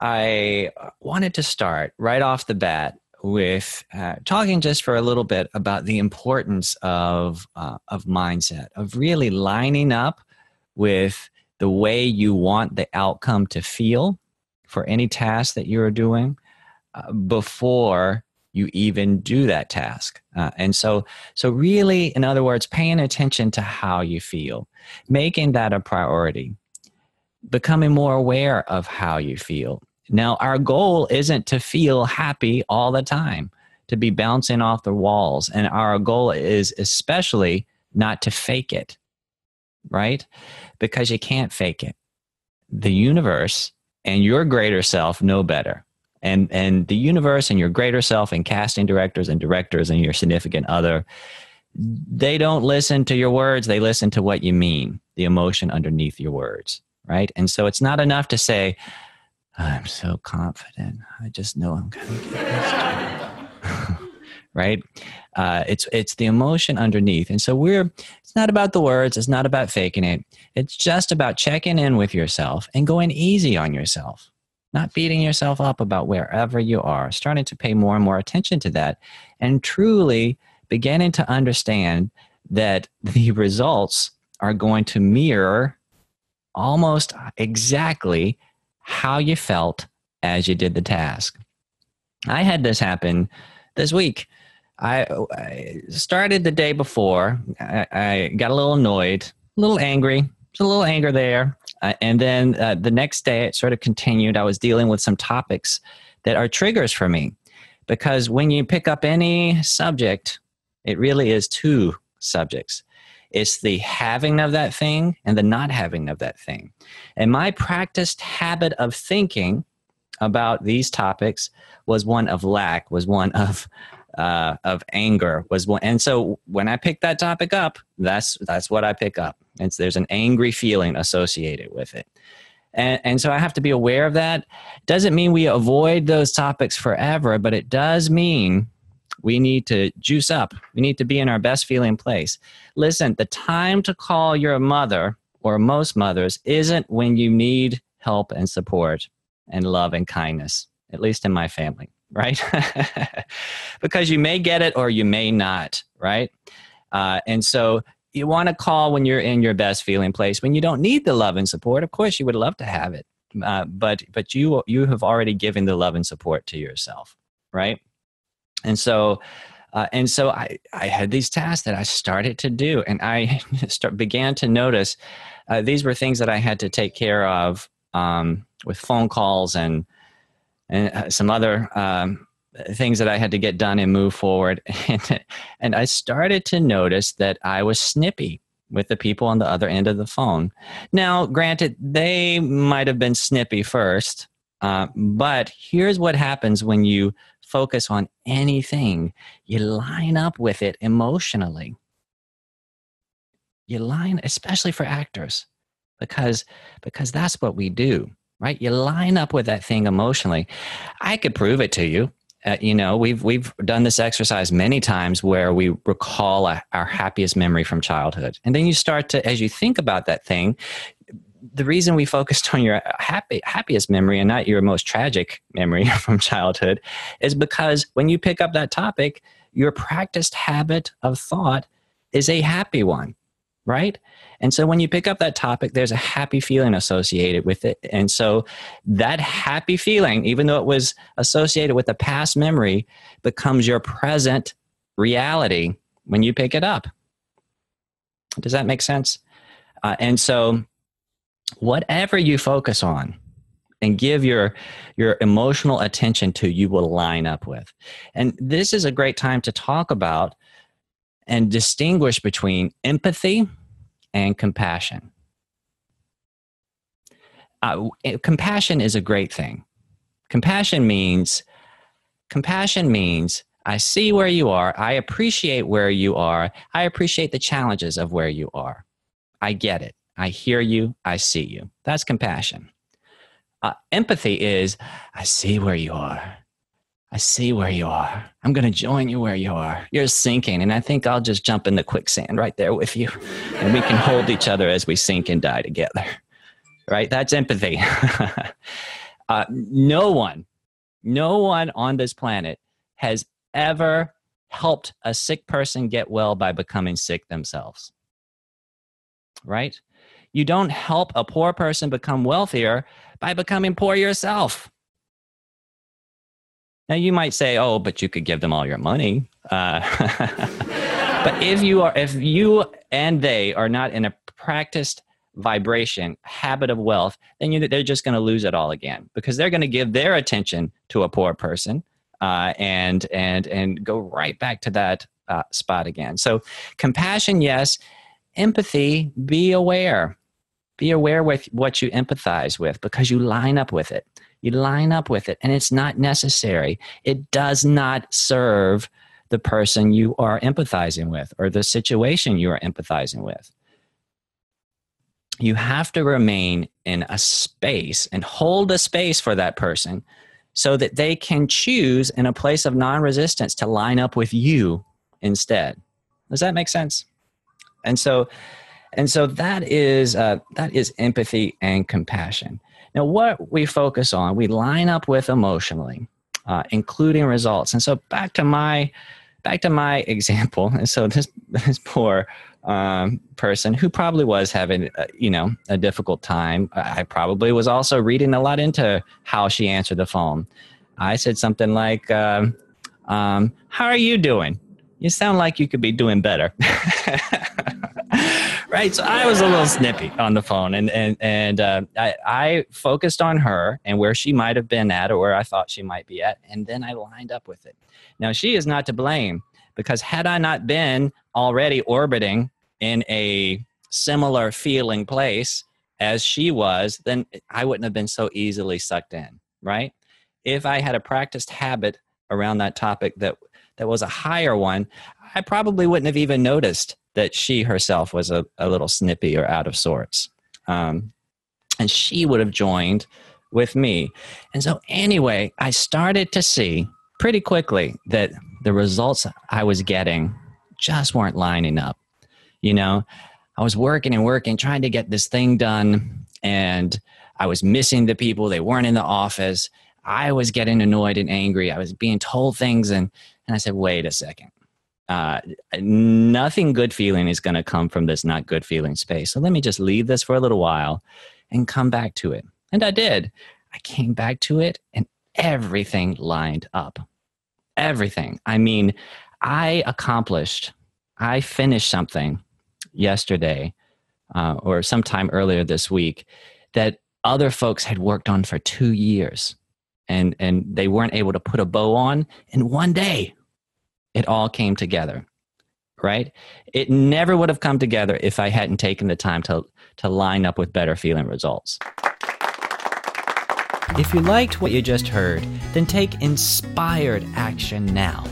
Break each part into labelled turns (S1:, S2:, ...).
S1: I wanted to start right off the bat with uh, talking just for a little bit about the importance of uh, of mindset, of really lining up with the way you want the outcome to feel for any task that you're doing uh, before you even do that task. Uh, and so, so really, in other words, paying attention to how you feel, making that a priority, becoming more aware of how you feel. Now, our goal isn't to feel happy all the time, to be bouncing off the walls. And our goal is especially not to fake it, right? Because you can't fake it. The universe and your greater self know better and and the universe and your greater self and casting directors and directors and your significant other they don't listen to your words they listen to what you mean the emotion underneath your words right and so it's not enough to say i'm so confident. I just know i'm going to get this right? Uh, it's it's the emotion underneath. And so we're it's not about the words. It's not about faking it. It's just about checking in with yourself and going easy on yourself. Not beating yourself up about wherever you are, starting to pay more and more attention to that, and truly beginning to understand that the results are going to mirror almost exactly how you felt as you did the task. I had this happen this week. I, I started the day before. I, I, got a little annoyed, a little angry. There's a little anger there. Uh, and then uh, the next day, it sort of continued. I was dealing with some topics that are triggers for me. Because when you pick up any subject, it really is two subjects it's the having of that thing and the not having of that thing. And my practiced habit of thinking about these topics was one of lack, was one of uh, of anger was one and so when i pick that topic up that's that's what i pick up. So there's an angry feeling associated with it. And, and so i have to be aware of that. Doesn't mean we avoid those topics forever but it does mean we need to juice up we need to be in our best feeling place listen the time to call your mother or most mothers isn't when you need help and support and love and kindness at least in my family right? because you may get it or you may not, right? Uh, and so you want to call when you're in your best feeling place when you don't need the love and support. Of course, you would love to have it, uh, but but you you have already given the love and support to yourself, right? And so. Uh, and so I, I had these tasks that I started to do, and I start, began to notice uh, these were things that I had to take care of um, with phone calls and and uh, some other um, things that I had to get done and move forward. And, and I started to notice that I was snippy with the people on the other end of the phone. Now, granted, they might have been snippy first, uh, but here's what happens when you focus on anything you line up with it emotionally. You line, especially for actors, because because that's what we do right? You line up with that thing emotionally. I could prove it to you. Uh, you know, we've we've done this exercise many times where we recall a, our happiest memory from childhood, and then you start to, as you think about that thing, the reason we focused on your happy, happiest memory and not your most tragic memory from childhood is because when you pick up that topic, your practiced habit of thought is a happy one right? And so when you pick up that topic, there's a happy feeling associated with it. And so that happy feeling, even though it was associated with a past memory, becomes your present reality when you pick it up. Does that make sense? Uh, and so whatever you focus on, and give your your emotional attention to you will line up with and this is a great time to talk about and distinguish between empathy and compassion. uh, compassion is a great thing. Compassion means compassion means I see where you are. I appreciate where you are. I appreciate the challenges of where you are. I get it. I hear you. I see you. That's compassion. Uh, empathy is I see where you are. I see where you are. I'm going to join you where you are. You're sinking, and I think I'll just jump in the quicksand right there with you, and we can hold each other as we sink and die together. Right? That's empathy. uh, no one, no one on this planet has ever helped a sick person get well by becoming sick themselves. Right? You don't help a poor person become wealthier by becoming poor yourself. Now you might say, "Oh, but you could give them all your money." Uh, but if you are, if you and they are not in a practiced vibration habit of wealth, then you, they're just going to lose it all again because they're going to give their attention to a poor person uh, and and and go right back to that uh, spot again. So compassion, yes. Empathy, be aware. Be aware with what you empathize with because you line up with it. You line up with it, and it's not necessary. It does not serve the person you are empathizing with or the situation you are empathizing with. You have to remain in a space and hold a space for that person so that they can choose in a place of non resistance to line up with you instead. Does that make sense? And so, and so that is uh, that is empathy and compassion. Now, what we focus on, we line up with emotionally, uh, including results. And so back to my back to my example. And so this this poor um, person who probably was having uh, you know a difficult time. I probably was also reading a lot into how she answered the phone. I said something like, um, um, "How are you doing? You sound like you could be doing better." right? So I was a little snippy on the phone, and and and uh, I, I focused on her and where she might have been at, or where I thought she might be at, and then I lined up with it. Now she is not to blame because had I not been already orbiting in a similar feeling place as she was, then I wouldn't have been so easily sucked in, right? If I had a practiced habit around that topic that that was a higher one, I probably wouldn't have even noticed that she herself was a, a little snippy or out of sorts. Um, and she would have joined with me. And so, anyway, I started to see pretty quickly that the results I was getting just weren't lining up. You know, I was working and working, trying to get this thing done, and I was missing the people. They weren't in the office. I was getting annoyed and angry. I was being told things, and, and I said, wait a second uh, nothing good feeling is going to come from this not good feeling space. So let me just leave this for a little while and come back to it. And I did. I came back to it and everything lined up. Everything. I mean, I accomplished, I finished something yesterday uh, or sometime earlier this week that other folks had worked on for two years and, and they weren't able to put a bow on in one day it all came together right? It never would have come together if i hadn't taken the time to to line up with better feeling results.
S2: If you liked what you just heard then take inspired action now.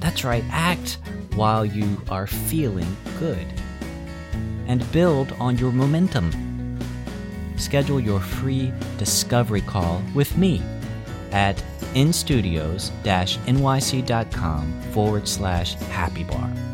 S2: That's right act while you are feeling good. And build on your momentum schedule your free discovery call with me at instudios-nyc.com forward slash happy bar.